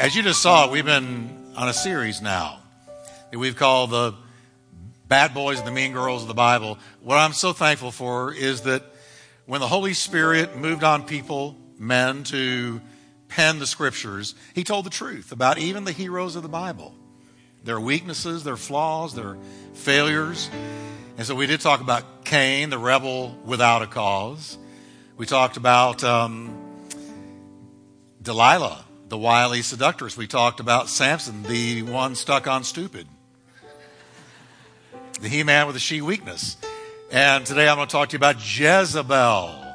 As you just saw, we've been on a series now that we've called the bad boys and the mean girls of the Bible. What I'm so thankful for is that when the Holy Spirit moved on people, men, to pen the scriptures, He told the truth about even the heroes of the Bible their weaknesses, their flaws, their failures. And so we did talk about Cain, the rebel without a cause. We talked about um, Delilah, the wily seductress. We talked about Samson, the one stuck on stupid, the he man with the she weakness. And today I'm going to talk to you about Jezebel,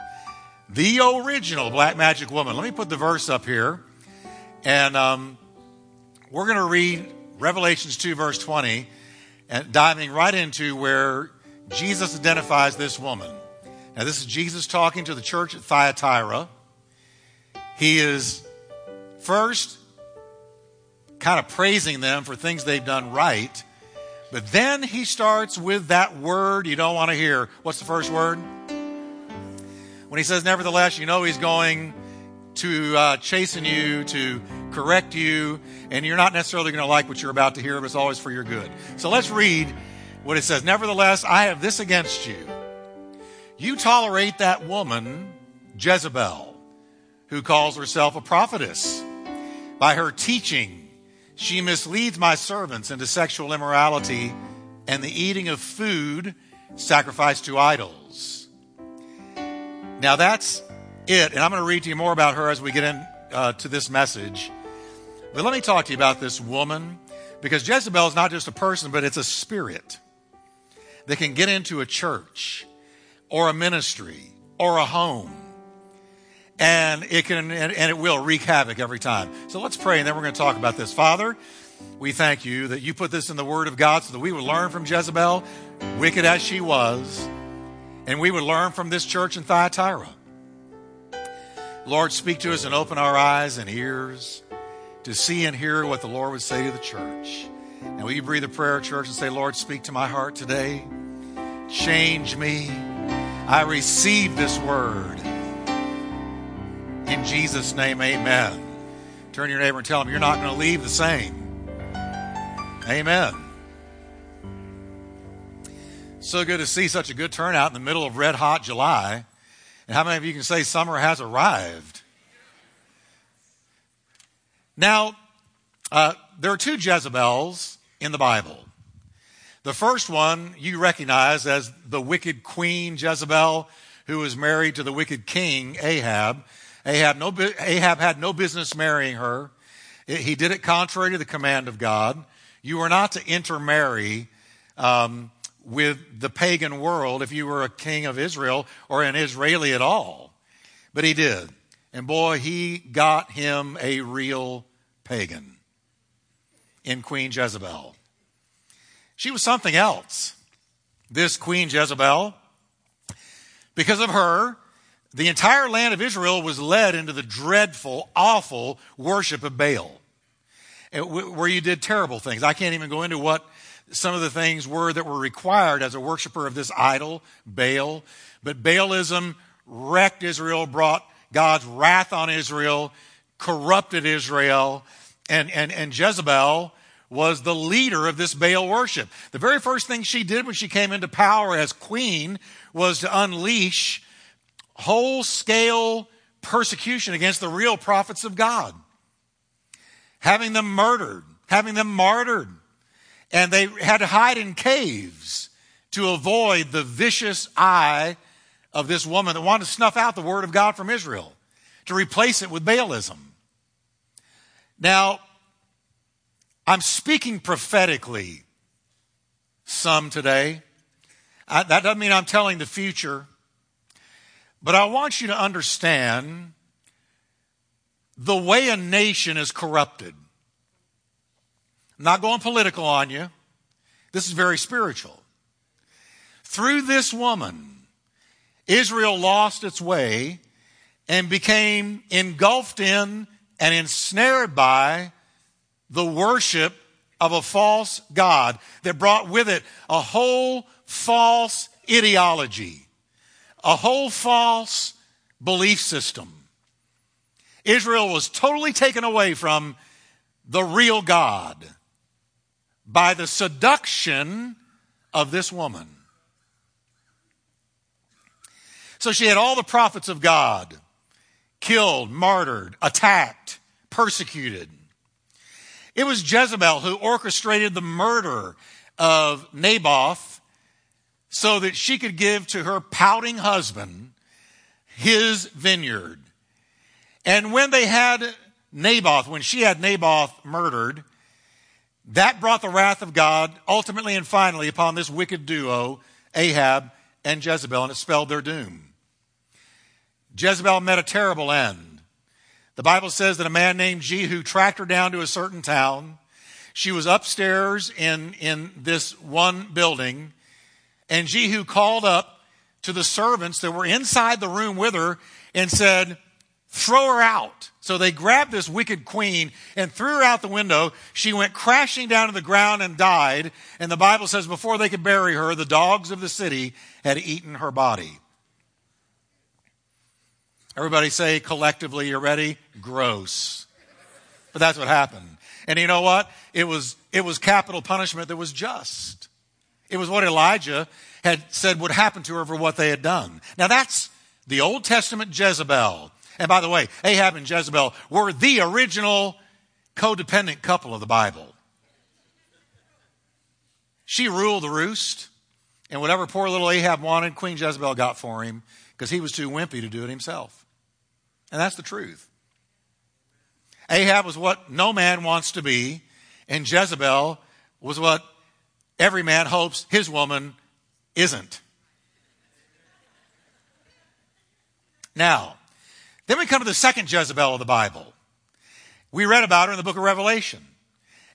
the original black magic woman. Let me put the verse up here. And um, we're going to read Revelations 2, verse 20, and diving right into where Jesus identifies this woman. Now, this is Jesus talking to the church at Thyatira. He is First, kind of praising them for things they've done right. But then he starts with that word you don't want to hear. What's the first word? When he says, nevertheless, you know he's going to uh, chasten you, to correct you, and you're not necessarily going to like what you're about to hear, but it's always for your good. So let's read what it says. Nevertheless, I have this against you. You tolerate that woman, Jezebel, who calls herself a prophetess. By her teaching, she misleads my servants into sexual immorality and the eating of food sacrificed to idols. Now that's it, and I'm going to read to you more about her as we get into uh, this message. But let me talk to you about this woman because Jezebel is not just a person, but it's a spirit that can get into a church or a ministry or a home and it can and, and it will wreak havoc every time. So let's pray, and then we're going to talk about this. Father, we thank you that you put this in the Word of God so that we would learn from Jezebel, wicked as she was, and we would learn from this church in Thyatira. Lord, speak to us and open our eyes and ears to see and hear what the Lord would say to the church. Now, will you breathe a prayer, church, and say, Lord, speak to my heart today. Change me. I receive this word. In Jesus' name, amen. Turn your neighbor and tell him you're not going to leave the same. Amen. So good to see such a good turnout in the middle of red hot July. And how many of you can say summer has arrived? Now, uh, there are two Jezebels in the Bible. The first one you recognize as the wicked queen Jezebel, who was married to the wicked king Ahab. Ahab, no, Ahab had no business marrying her. He did it contrary to the command of God. You were not to intermarry um, with the pagan world if you were a king of Israel or an Israeli at all. But he did. And boy, he got him a real pagan in Queen Jezebel. She was something else. This Queen Jezebel, because of her, the entire land of Israel was led into the dreadful, awful worship of Baal, where you did terrible things. I can't even go into what some of the things were that were required as a worshiper of this idol, Baal. But Baalism wrecked Israel, brought God's wrath on Israel, corrupted Israel, and, and, and Jezebel was the leader of this Baal worship. The very first thing she did when she came into power as queen was to unleash whole scale persecution against the real prophets of God, having them murdered, having them martyred. And they had to hide in caves to avoid the vicious eye of this woman that wanted to snuff out the word of God from Israel, to replace it with Baalism. Now, I'm speaking prophetically some today. I, that doesn't mean I'm telling the future. But I want you to understand the way a nation is corrupted. I'm not going political on you. This is very spiritual. Through this woman, Israel lost its way and became engulfed in and ensnared by the worship of a false God that brought with it a whole false ideology a whole false belief system. Israel was totally taken away from the real God by the seduction of this woman. So she had all the prophets of God killed, martyred, attacked, persecuted. It was Jezebel who orchestrated the murder of Naboth so that she could give to her pouting husband his vineyard. And when they had Naboth, when she had Naboth murdered, that brought the wrath of God ultimately and finally upon this wicked duo, Ahab and Jezebel, and it spelled their doom. Jezebel met a terrible end. The Bible says that a man named Jehu tracked her down to a certain town. She was upstairs in, in this one building, and Jehu called up to the servants that were inside the room with her and said, Throw her out. So they grabbed this wicked queen and threw her out the window. She went crashing down to the ground and died. And the Bible says before they could bury her, the dogs of the city had eaten her body. Everybody say collectively, you ready? Gross. But that's what happened. And you know what? It was, it was capital punishment that was just. It was what Elijah had said would happen to her for what they had done. Now that's the Old Testament Jezebel. And by the way, Ahab and Jezebel were the original codependent couple of the Bible. She ruled the roost, and whatever poor little Ahab wanted, Queen Jezebel got for him because he was too wimpy to do it himself. And that's the truth. Ahab was what no man wants to be, and Jezebel was what every man hopes his woman isn't. Now, then we come to the second Jezebel of the Bible. We read about her in the book of Revelation.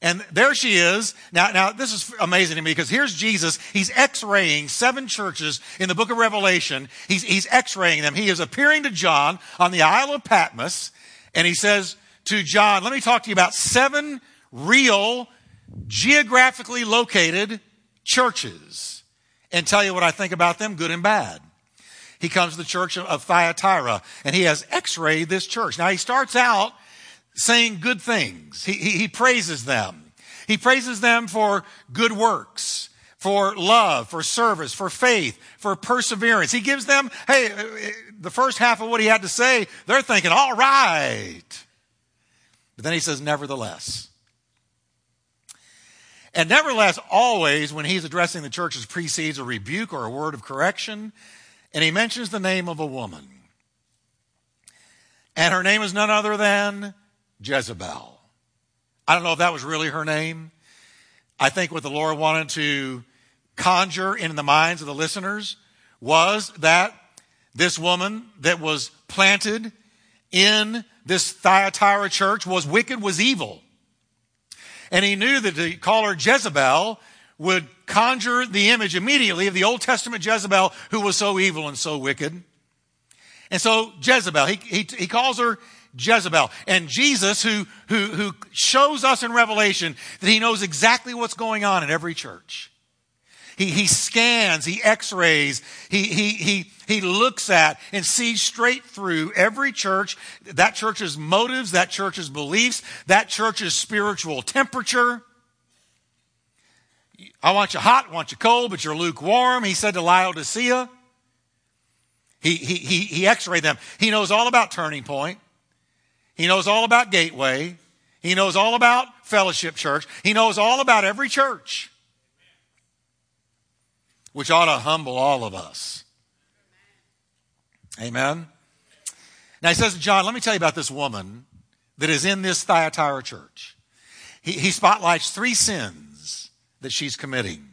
And there she is. Now, now this is amazing to me because here's Jesus. He's x-raying seven churches in the book of Revelation. He's, he's x-raying them. He is appearing to John on the Isle of Patmos. And he says to John, let me talk to you about seven real, geographically located churches and tell you what I think about them, good and bad. He comes to the church of Thyatira and he has x-rayed this church. Now he starts out saying good things. He, he, he praises them. He praises them for good works for love, for service, for faith, for perseverance. He gives them, hey, the first half of what he had to say, they're thinking, all right. But then he says, nevertheless. And nevertheless, always when he's addressing the churches precedes a rebuke or a word of correction, and he mentions the name of a woman. And her name is none other than Jezebel. I don't know if that was really her name. I think what the Lord wanted to conjure in the minds of the listeners was that this woman that was planted in this Thyatira church was wicked, was evil. And he knew that to call her Jezebel would conjure the image immediately of the Old Testament Jezebel who was so evil and so wicked. And so Jezebel, he, he, he calls her Jezebel. And Jesus, who, who, who shows us in Revelation that he knows exactly what's going on in every church. He, he scans, he x-rays, he, he, he, he looks at and sees straight through every church, that church's motives, that church's beliefs, that church's spiritual temperature. I want you hot, I want you cold, but you're lukewarm, he said to Laodicea. He, he, he, he x-rayed them. He knows all about Turning Point. He knows all about Gateway. He knows all about Fellowship Church. He knows all about every church, which ought to humble all of us. Amen. Now he says, John, let me tell you about this woman that is in this Thyatira church. He, he spotlights three sins that she's committing.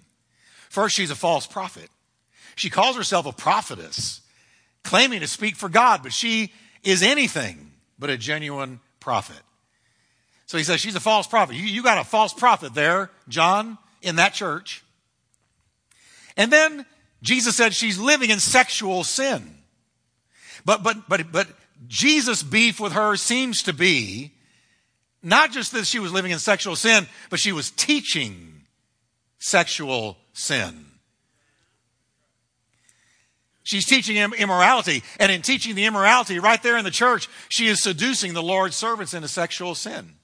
First, she's a false prophet. She calls herself a prophetess, claiming to speak for God, but she is anything but a genuine prophet. So he says, She's a false prophet. You, you got a false prophet there, John, in that church. And then Jesus said she's living in sexual sin. But, but, but, but Jesus' beef with her seems to be not just that she was living in sexual sin, but she was teaching sexual sin. She's teaching immorality. And in teaching the immorality right there in the church, she is seducing the Lord's servants into sexual sin.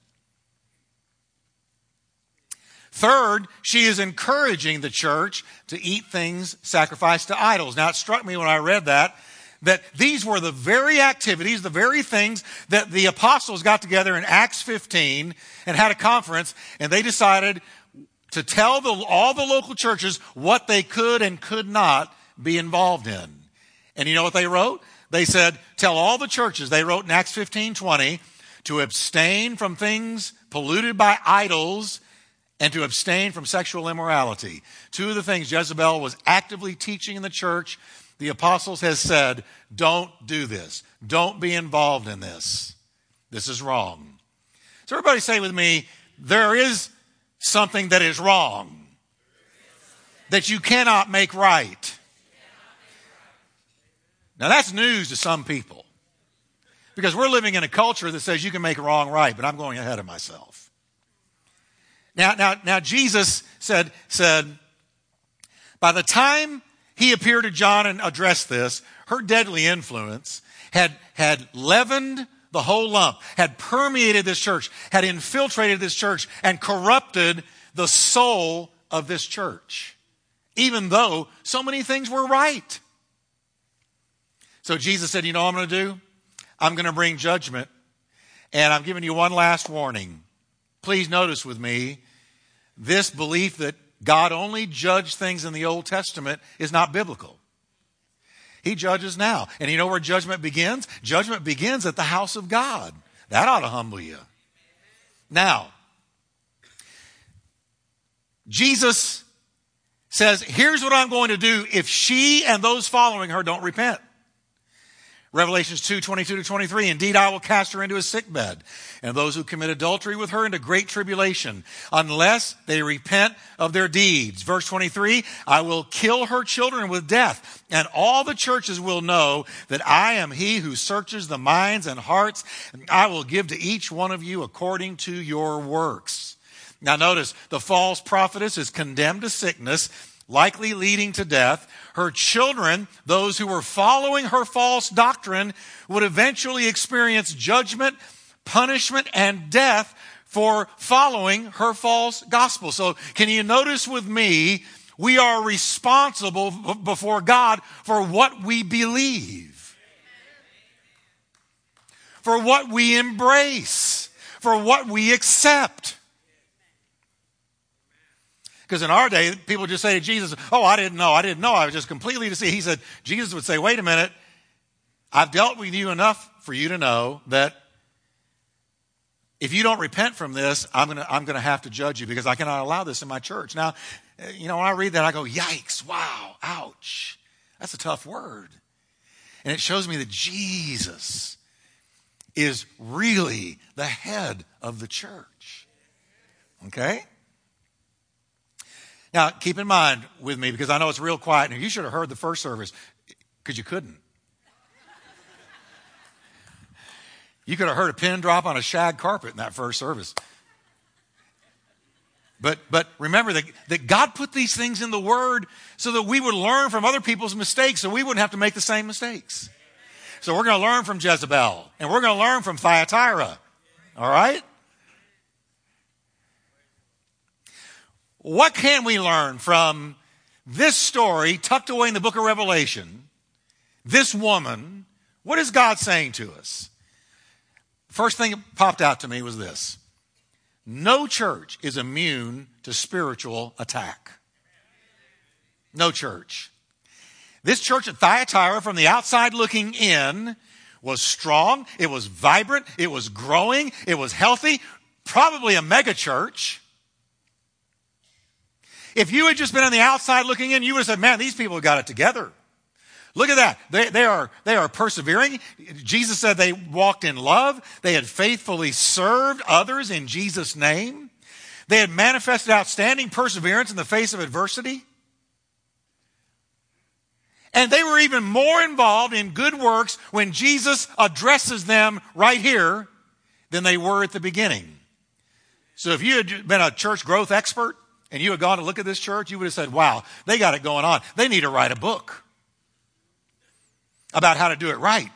Third, she is encouraging the church to eat things sacrificed to idols. Now, it struck me when I read that that these were the very activities, the very things that the apostles got together in Acts 15 and had a conference, and they decided to tell the, all the local churches what they could and could not be involved in. And you know what they wrote? They said, tell all the churches, they wrote in Acts 15 20, to abstain from things polluted by idols and to abstain from sexual immorality. Two of the things Jezebel was actively teaching in the church, the apostles has said, don't do this. Don't be involved in this. This is wrong. So everybody say with me, there is something that is wrong that you cannot make right. Now that's news to some people because we're living in a culture that says you can make wrong right, but I'm going ahead of myself. Now, now, now Jesus said, said, by the time he appeared to John and addressed this, her deadly influence had, had leavened the whole lump, had permeated this church, had infiltrated this church, and corrupted the soul of this church, even though so many things were right. So Jesus said, You know what I'm going to do? I'm going to bring judgment. And I'm giving you one last warning. Please notice with me this belief that God only judged things in the Old Testament is not biblical. He judges now. And you know where judgment begins? Judgment begins at the house of God. That ought to humble you. Now, Jesus says, here's what I'm going to do if she and those following her don't repent. Revelations 2, 22 to 23. Indeed, I will cast her into a sick bed, and those who commit adultery with her into great tribulation, unless they repent of their deeds. Verse 23, I will kill her children with death, and all the churches will know that I am he who searches the minds and hearts, and I will give to each one of you according to your works. Now notice, the false prophetess is condemned to sickness, likely leading to death. Her children, those who were following her false doctrine, would eventually experience judgment, punishment, and death for following her false gospel. So can you notice with me, we are responsible before God for what we believe, for what we embrace, for what we accept. Because in our day, people just say to Jesus, Oh, I didn't know. I didn't know. I was just completely deceived. He said, Jesus would say, Wait a minute. I've dealt with you enough for you to know that if you don't repent from this, I'm going to I'm going to have to judge you because I cannot allow this in my church. Now, eh, you know, when I read that, I go, Yikes, wow, ouch. That's a tough word. And it shows me that Jesus is really the head of the church. Okay? Now, keep in mind with me because I know it's real quiet. And you should have heard the first service because you couldn't. You could have heard a pin drop on a shag carpet in that first service. But, but remember that, that God put these things in the Word so that we would learn from other people's mistakes so we wouldn't have to make the same mistakes. So we're going to learn from Jezebel and we're going to learn from Thyatira. All right? What can we learn from this story tucked away in the book of Revelation? This woman, what is God saying to us? First thing that popped out to me was this no church is immune to spiritual attack. No church. This church at Thyatira, from the outside looking in, was strong, it was vibrant, it was growing, it was healthy, probably a mega church. If you had just been on the outside looking in, you would have said, man, these people got it together. Look at that. They, they, are, they are persevering. Jesus said they walked in love. They had faithfully served others in Jesus' name. They had manifested outstanding perseverance in the face of adversity. And they were even more involved in good works when Jesus addresses them right here than they were at the beginning. So if you had been a church growth expert, and you had gone to look at this church, you would have said, wow, they got it going on. They need to write a book about how to do it right.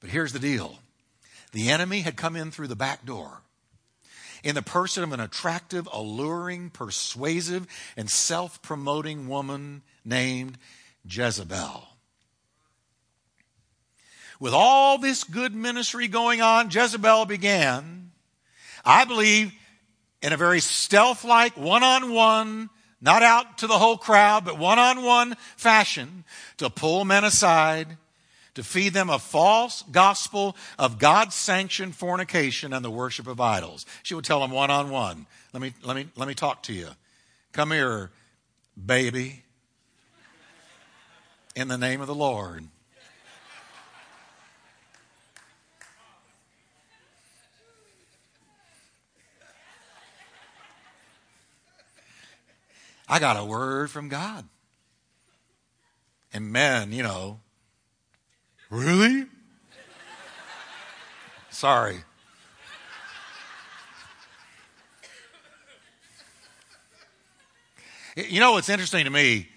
But here's the deal the enemy had come in through the back door. in the person of an attractive, alluring, persuasive, and self promoting woman named Jezebel. With all this good ministry going on, Jezebel began, I believe, in a very stealth like, one on one, not out to the whole crowd, but one on one fashion, to pull men aside to feed them a false gospel of God sanctioned fornication and the worship of idols. She would tell them one on one, let me, let, me, let me talk to you. Come here, baby, in the name of the Lord. I got a word from God. And men, you know, Really? Sorry. You know what's interesting to me?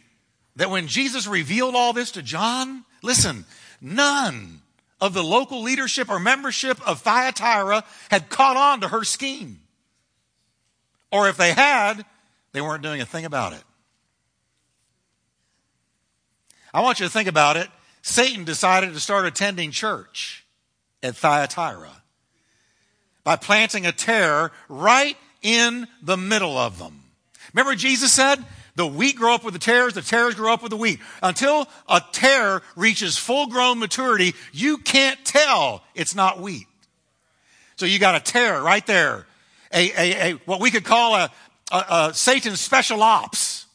That when Jesus revealed all this to John, listen, none of the local leadership or membership of Thyatira had caught on to her scheme. Or if they had, they weren't doing a thing about it. I want you to think about it Satan decided to start attending church at Thyatira by planting a tare right in the middle of them. Remember, Jesus said, the wheat grow up with the tares, the tares grow up with the wheat. Until a tare reaches full grown maturity, you can't tell it's not wheat. So you got a tare right there. A, a, a what we could call a, a, a Satan's special ops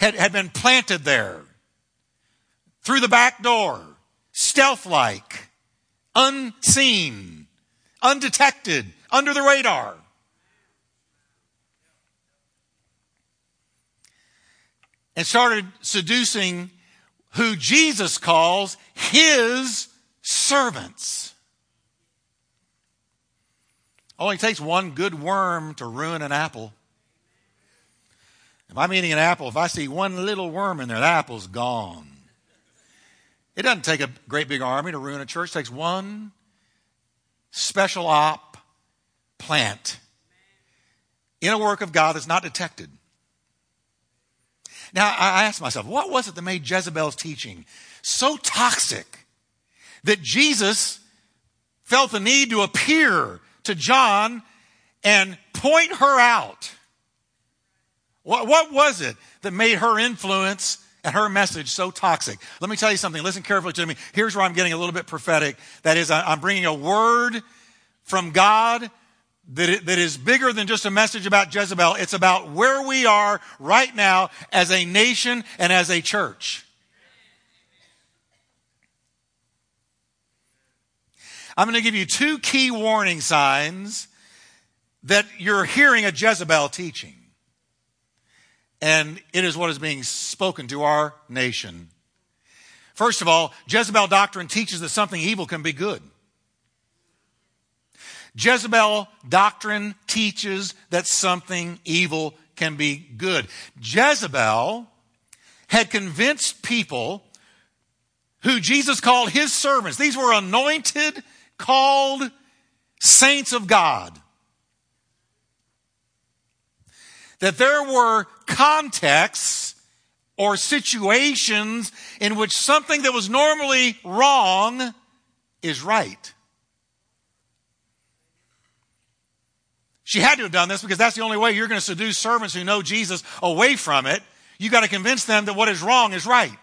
had, had been planted there through the back door, stealth like, unseen, undetected, under the radar. And started seducing who Jesus calls his servants. Only takes one good worm to ruin an apple. If I'm eating an apple, if I see one little worm in there, the apple's gone. It doesn't take a great big army to ruin a church. It takes one special op plant in a work of God that's not detected. Now, I ask myself, what was it that made Jezebel's teaching so toxic that Jesus felt the need to appear to John and point her out? What, what was it that made her influence and her message so toxic. Let me tell you something. Listen carefully to me. Here's where I'm getting a little bit prophetic. That is, I'm bringing a word from God that, that is bigger than just a message about Jezebel. It's about where we are right now as a nation and as a church. I'm going to give you two key warning signs that you're hearing a Jezebel teaching and it is what is being spoken to our nation. First of all, Jezebel doctrine teaches that something evil can be good. Jezebel doctrine teaches that something evil can be good. Jezebel had convinced people who Jesus called his servants. These were anointed, called saints of God. that there were contexts or situations in which something that was normally wrong is right. She had to have done this because that's the only way you're going to seduce servants who know Jesus away from it. You got to convince them that what is wrong is right.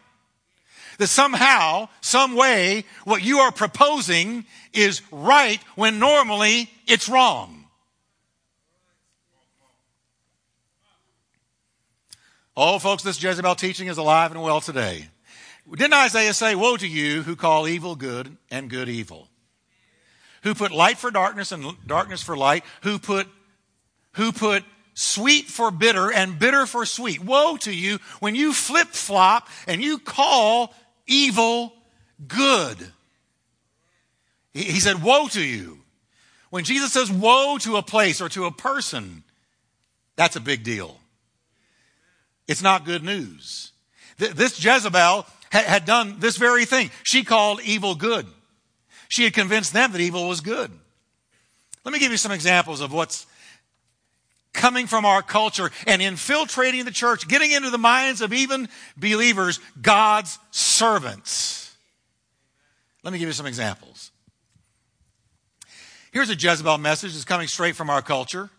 That somehow, some way, what you are proposing is right when normally it's wrong. Oh, folks, this Jezebel teaching is alive and well today. Didn't Isaiah say, Woe to you who call evil good and good evil? Who put light for darkness and darkness for light? Who put, who put sweet for bitter and bitter for sweet? Woe to you when you flip flop and you call evil good. He said, Woe to you. When Jesus says woe to a place or to a person, that's a big deal. It's not good news. This Jezebel had done this very thing. She called evil good. She had convinced them that evil was good. Let me give you some examples of what's coming from our culture and infiltrating the church, getting into the minds of even believers, God's servants. Let me give you some examples. Here's a Jezebel message that's coming straight from our culture.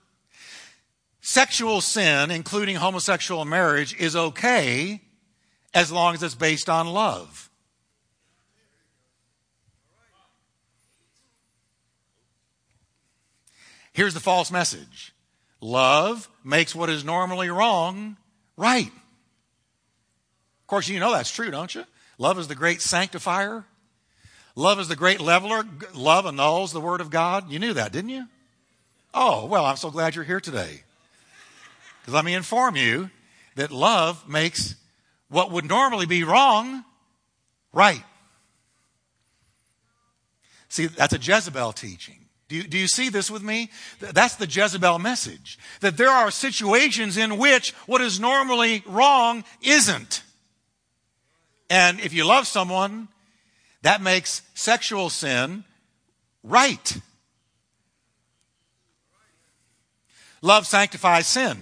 Sexual sin, including homosexual marriage, is okay as long as it's based on love. Here's the false message love makes what is normally wrong right. Of course, you know that's true, don't you? Love is the great sanctifier. Love is the great leveler. Love annuls the word of God. You knew that, didn't you? Oh, well, I'm so glad you're here today. Because let me inform you that love makes what would normally be wrong right. See, that's a Jezebel teaching. Do you, do you see this with me? That's the Jezebel message. That there are situations in which what is normally wrong isn't. And if you love someone, that makes sexual sin right. Love sanctifies sin.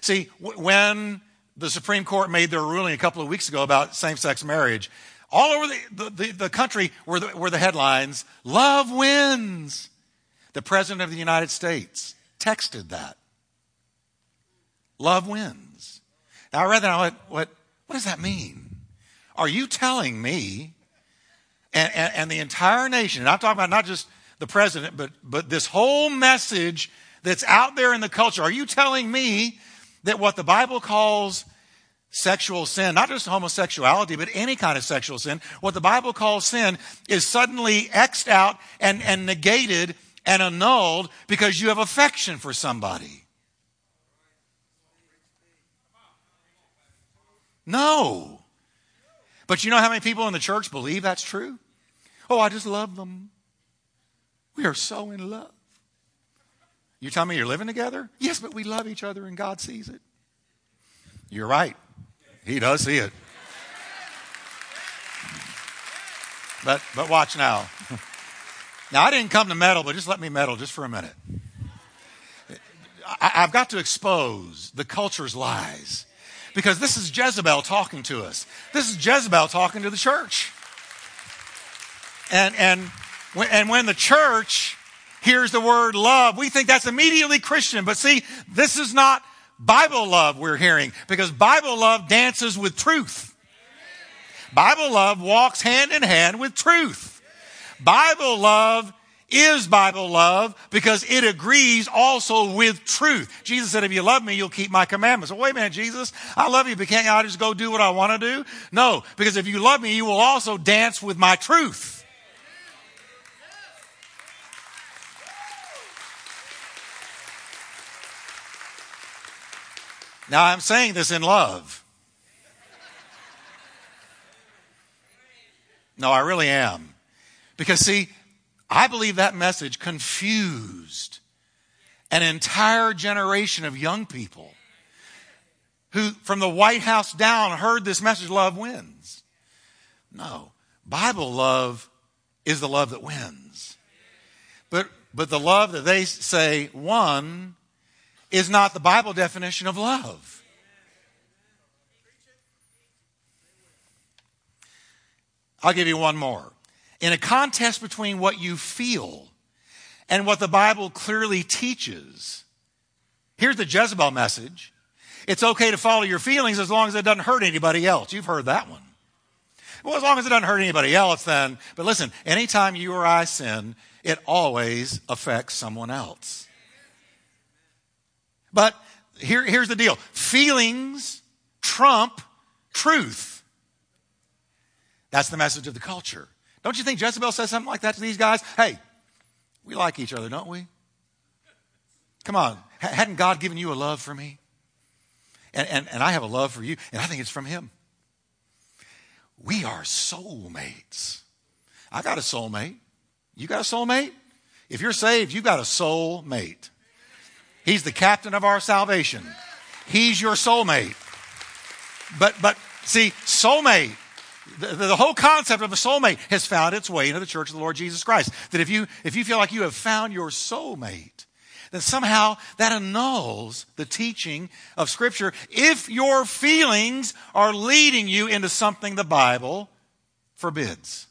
See, when the Supreme Court made their ruling a couple of weeks ago about same sex marriage, all over the, the, the, country were the, were the headlines Love wins. The President of the United States texted that. Love wins. Now, I read that. I went, what, what does that mean? Are you telling me and, and, and the entire nation, and I'm talking about not just the president, but, but this whole message that's out there in the culture, are you telling me that what the Bible calls sexual sin, not just homosexuality, but any kind of sexual sin, what the Bible calls sin is suddenly X'd out and, and negated and annulled because you have affection for somebody. No. But you know how many people in the church believe that's true? Oh, I just love them. We are so in love. You tell me you're living together? Yes, but we love each other and God sees it. You're right. He does see it. But but watch now. Now, I didn't come to meddle, but just let me meddle just for a minute. I, have got to expose the culture's lies because this is Jezebel talking to us. This is Jezebel talking to the church. And, and, and when the church hears the word love, we think that's immediately Christian. But see, this is not Bible love we're hearing because Bible love dances with truth. Bible love walks hand in hand with truth. Bible love is Bible love because it agrees also with truth. Jesus said, if you love me, you'll keep my commandments. Well, wait a minute, Jesus. I love you, but can't I just go do what I want to do? No, because if you love me, you will also dance with my truth. Now, I'm saying this in love. No, I really am. Because, see, I believe that message confused an entire generation of young people who, from the White House down, heard this message love wins. No, Bible love is the love that wins. But, but the love that they say won is not the Bible definition of love. I'll give you one more in a contest between what you feel and what the Bible clearly teaches. Here's the Jezebel message. It's okay to follow your feelings as long as it doesn't hurt anybody else. You've heard that one. Well, as long as it doesn't hurt anybody else, then. But listen, anytime you or I sin, it always affects someone else. But here, here's the deal feelings trump truth. That's the message of the culture. Don't you think Jezebel says something like that to these guys? Hey, we like each other, don't we? Come on. H- hadn't God given you a love for me? And, and, and I have a love for you, and I think it's from Him. We are soulmates. I got a soulmate. You got a soulmate? If you're saved, you got a soulmate. He's the captain of our salvation. He's your soulmate. But but see, soulmate the, the, whole concept of a soulmate has found its way into the church of the Lord Jesus Christ. That if you, if you feel like you have found your soulmate, then somehow that annuls the teaching of Scripture if your feelings are leading you into something the Bible forbids.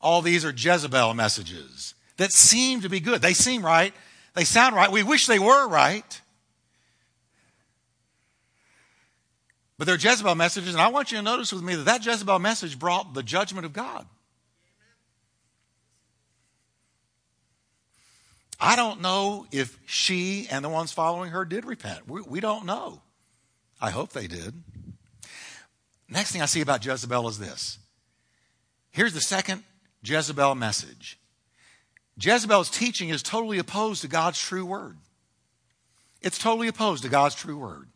All these are Jezebel messages that seem to be good. They seem right. They sound right. We wish they were right. But they're Jezebel messages, and I want you to notice with me that that Jezebel message brought the judgment of God. I don't know if she and the ones following her did repent. We, we don't know. I hope they did. Next thing I see about Jezebel is this. Here's the second Jezebel message Jezebel's teaching is totally opposed to God's true word. It's totally opposed to God's true word.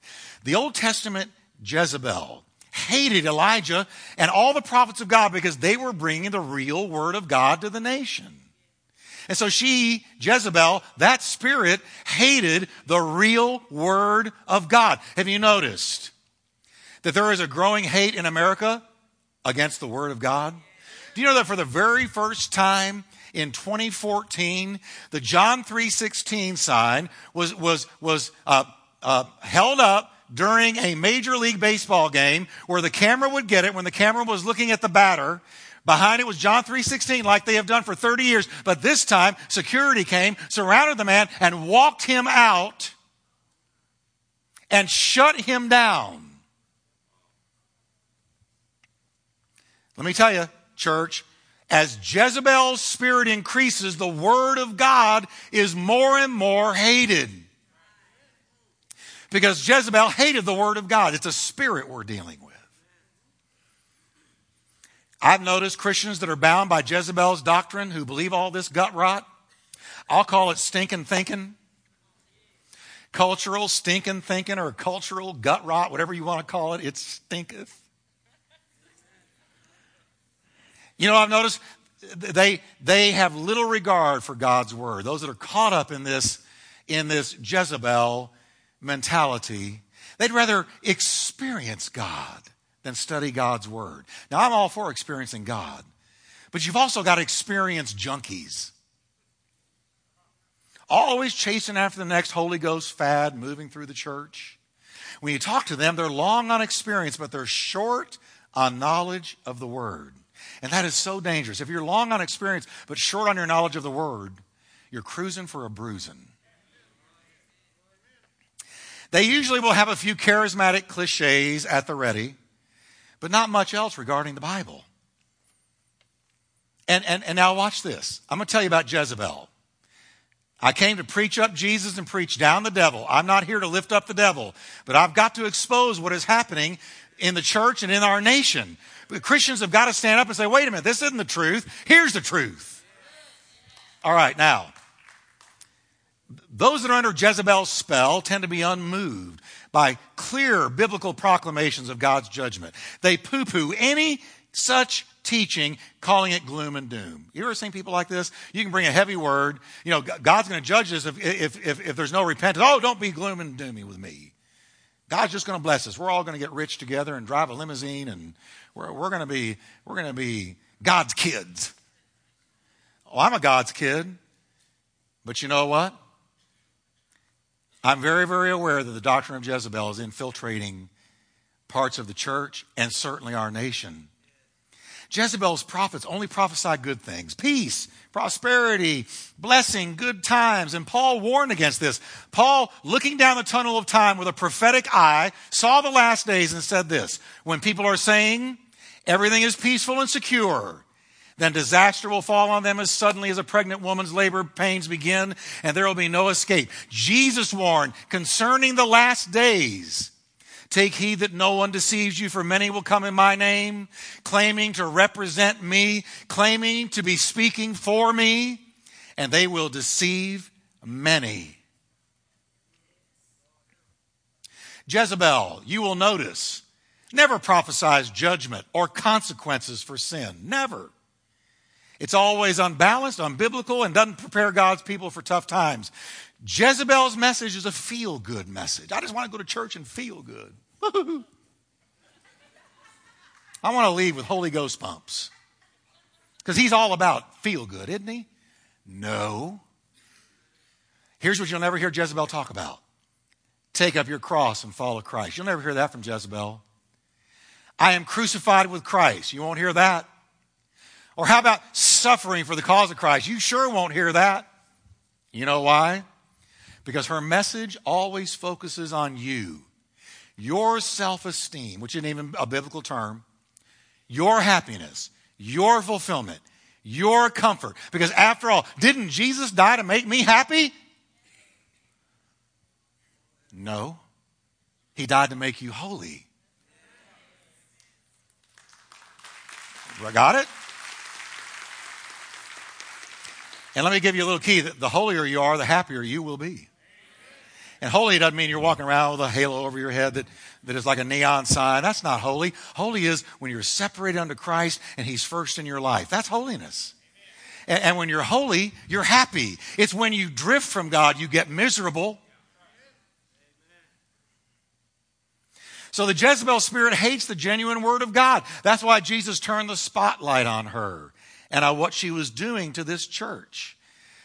The Old Testament Jezebel hated Elijah and all the prophets of God because they were bringing the real word of God to the nation. And so she, Jezebel, that spirit hated the real word of God. Have you noticed that there is a growing hate in America against the word of God? Do you know that for the very first time in 2014, the John 3:16 sign was was was uh, uh, held up during a major league baseball game where the camera would get it when the camera was looking at the batter. Behind it was john 3.16 like they have done for 30 years. But this time security came surrounded the man and walked him out and shut him down. Let me tell you church as Jezebel's spirit increases, the word of God is more and more hated. Because Jezebel hated the word of God. It's a spirit we're dealing with. I've noticed Christians that are bound by Jezebel's doctrine who believe all this gut rot. I'll call it stinking thinking. Cultural stinking thinking or cultural gut rot, whatever you want to call it, it stinketh. You know, I've noticed they, they have little regard for God's word. Those that are caught up in this, in this Jezebel mentality, they'd rather experience God than study God's word. Now, I'm all for experiencing God, but you've also got to experience junkies. Always chasing after the next Holy Ghost fad moving through the church. When you talk to them, they're long on experience, but they're short on knowledge of the word. And that is so dangerous. If you're long on experience but short on your knowledge of the word, you're cruising for a bruising. They usually will have a few charismatic cliches at the ready, but not much else regarding the Bible. And, and, and now watch this. I'm going to tell you about Jezebel. I came to preach up Jesus and preach down the devil. I'm not here to lift up the devil, but I've got to expose what is happening in the church and in our nation. Christians have got to stand up and say, wait a minute, this isn't the truth. Here's the truth. All right, now, those that are under Jezebel's spell tend to be unmoved by clear biblical proclamations of God's judgment. They poo poo any such teaching, calling it gloom and doom. You ever seen people like this? You can bring a heavy word. You know, God's going to judge us if, if, if, if there's no repentance. Oh, don't be gloom and doomy with me. God's just going to bless us. We're all going to get rich together and drive a limousine, and we're, we're going to be we're going to be God's kids. Oh, I'm a God's kid, but you know what? I'm very, very aware that the doctrine of Jezebel is infiltrating parts of the church and certainly our nation. Jezebel's prophets only prophesy good things peace, prosperity, blessing, good times. And Paul warned against this. Paul, looking down the tunnel of time with a prophetic eye, saw the last days and said this When people are saying everything is peaceful and secure, then disaster will fall on them as suddenly as a pregnant woman's labor pains begin, and there will be no escape. Jesus warned concerning the last days Take heed that no one deceives you, for many will come in my name, claiming to represent me, claiming to be speaking for me, and they will deceive many. Jezebel, you will notice, never prophesies judgment or consequences for sin. Never. It's always unbalanced, unbiblical, and doesn't prepare God's people for tough times. Jezebel's message is a feel good message. I just want to go to church and feel good. I want to leave with Holy Ghost bumps. Because he's all about feel good, isn't he? No. Here's what you'll never hear Jezebel talk about take up your cross and follow Christ. You'll never hear that from Jezebel. I am crucified with Christ. You won't hear that. Or how about suffering for the cause of Christ? You sure won't hear that. You know why? Because her message always focuses on you, your self esteem, which isn't even a biblical term, your happiness, your fulfillment, your comfort. Because after all, didn't Jesus die to make me happy? No. He died to make you holy. I got it? And let me give you a little key. The holier you are, the happier you will be. And holy doesn't mean you're walking around with a halo over your head that, that is like a neon sign. That's not holy. Holy is when you're separated unto Christ and He's first in your life. That's holiness. And, and when you're holy, you're happy. It's when you drift from God, you get miserable. So the Jezebel spirit hates the genuine word of God. That's why Jesus turned the spotlight on her and on what she was doing to this church.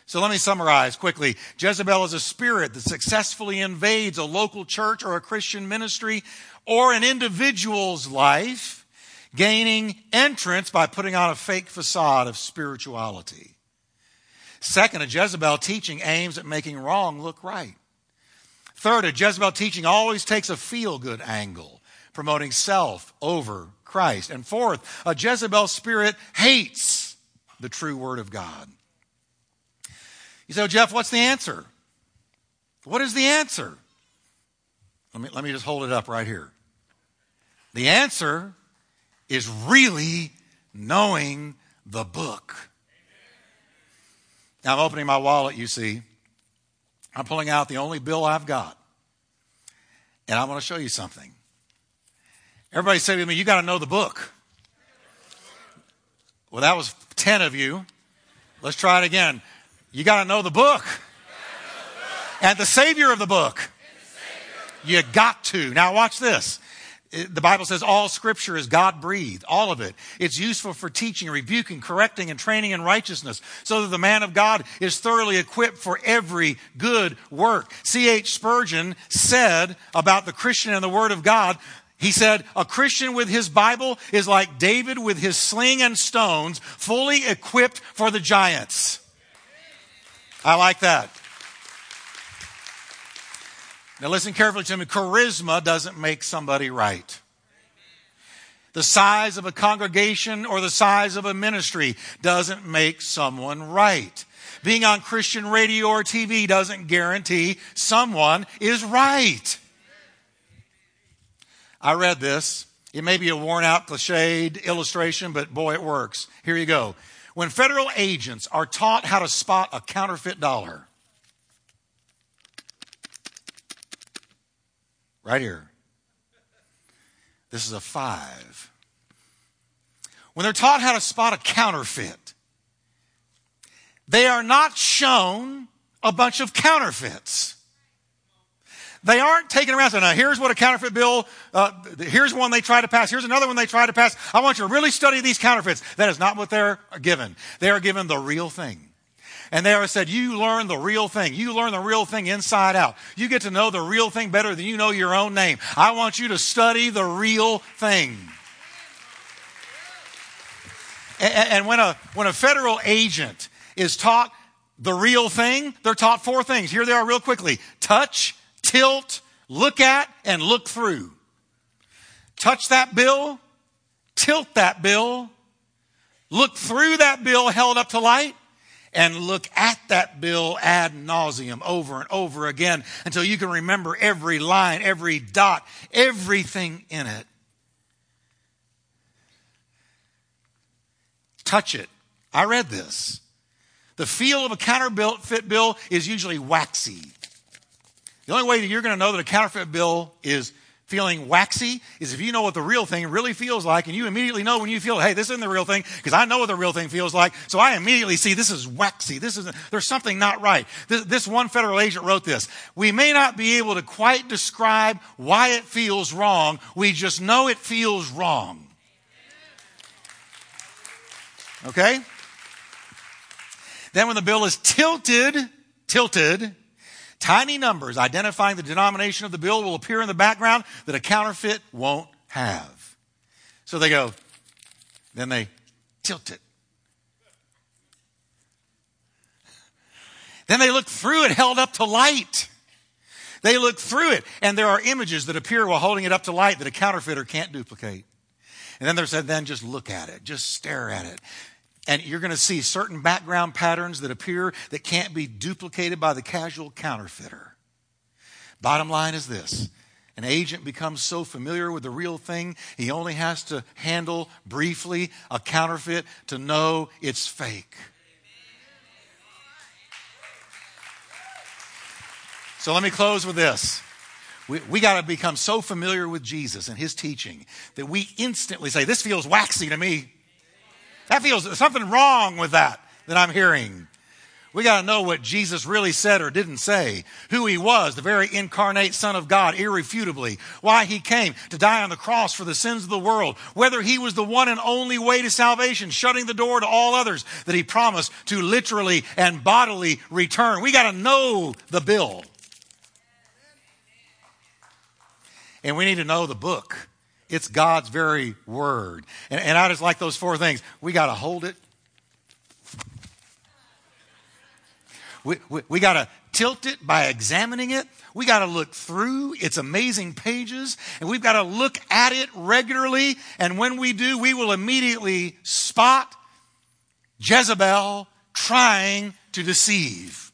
So let me summarize quickly. Jezebel is a spirit that successfully invades a local church or a Christian ministry or an individual's life, gaining entrance by putting on a fake facade of spirituality. Second, a Jezebel teaching aims at making wrong look right. Third, a Jezebel teaching always takes a feel good angle, promoting self over Christ. And fourth, a Jezebel spirit hates the true word of God. You say, well, Jeff, what's the answer? What is the answer? Let me, let me just hold it up right here. The answer is really knowing the book. Now, I'm opening my wallet, you see. I'm pulling out the only bill I've got. And I want to show you something. Everybody say to me, You got to know the book. Well, that was 10 of you. Let's try it again. You got to know the book. And the Savior of the book. You got to. Now, watch this the Bible says all scripture is God breathed, all of it. It's useful for teaching, rebuking, correcting, and training in righteousness, so that the man of God is thoroughly equipped for every good work. C.H. Spurgeon said about the Christian and the Word of God, he said, a Christian with his Bible is like David with his sling and stones, fully equipped for the giants. I like that. Now, listen carefully to me. Charisma doesn't make somebody right. The size of a congregation or the size of a ministry doesn't make someone right. Being on Christian radio or TV doesn't guarantee someone is right. I read this. It may be a worn out, cliched illustration, but boy, it works. Here you go. When federal agents are taught how to spot a counterfeit dollar, Right here. This is a five. When they're taught how to spot a counterfeit, they are not shown a bunch of counterfeits. They aren't taken around saying, now here's what a counterfeit bill, uh, here's one they try to pass, here's another one they try to pass. I want you to really study these counterfeits. That is not what they're given. They are given the real thing. And they always said, You learn the real thing. You learn the real thing inside out. You get to know the real thing better than you know your own name. I want you to study the real thing. And, and when, a, when a federal agent is taught the real thing, they're taught four things. Here they are, real quickly touch, tilt, look at, and look through. Touch that bill, tilt that bill, look through that bill held up to light, and look at that bill ad nauseum over and over again until you can remember every line, every dot, everything in it. Touch it. I read this. The feel of a counterfeit bill is usually waxy. The only way that you're going to know that a counterfeit bill is feeling waxy is if you know what the real thing really feels like and you immediately know when you feel hey this isn't the real thing because i know what the real thing feels like so i immediately see this is waxy this is there's something not right. This, this one federal agent wrote this we may not be able to quite describe why it feels wrong we just know it feels wrong. Okay? Then when the bill is tilted tilted Tiny numbers identifying the denomination of the bill will appear in the background that a counterfeit won't have. So they go, then they tilt it. Then they look through it held up to light. They look through it, and there are images that appear while holding it up to light that a counterfeiter can't duplicate. And then they're said, then just look at it, just stare at it and you're going to see certain background patterns that appear that can't be duplicated by the casual counterfeiter. Bottom line is this an agent becomes so familiar with the real thing, he only has to handle briefly a counterfeit to know it's fake. So let me close with this. We, we got to become so familiar with Jesus and his teaching that we instantly say, This feels waxy to me. That feels something wrong with that that I'm hearing. We got to know what Jesus really said or didn't say, who he was, the very incarnate Son of God, irrefutably, why he came to die on the cross for the sins of the world, whether he was the one and only way to salvation, shutting the door to all others that he promised to literally and bodily return. We got to know the bill. And we need to know the book. It's God's very word. And, and I just like those four things. We got to hold it. We, we, we got to tilt it by examining it. We got to look through its amazing pages and we've got to look at it regularly. And when we do, we will immediately spot Jezebel trying to deceive.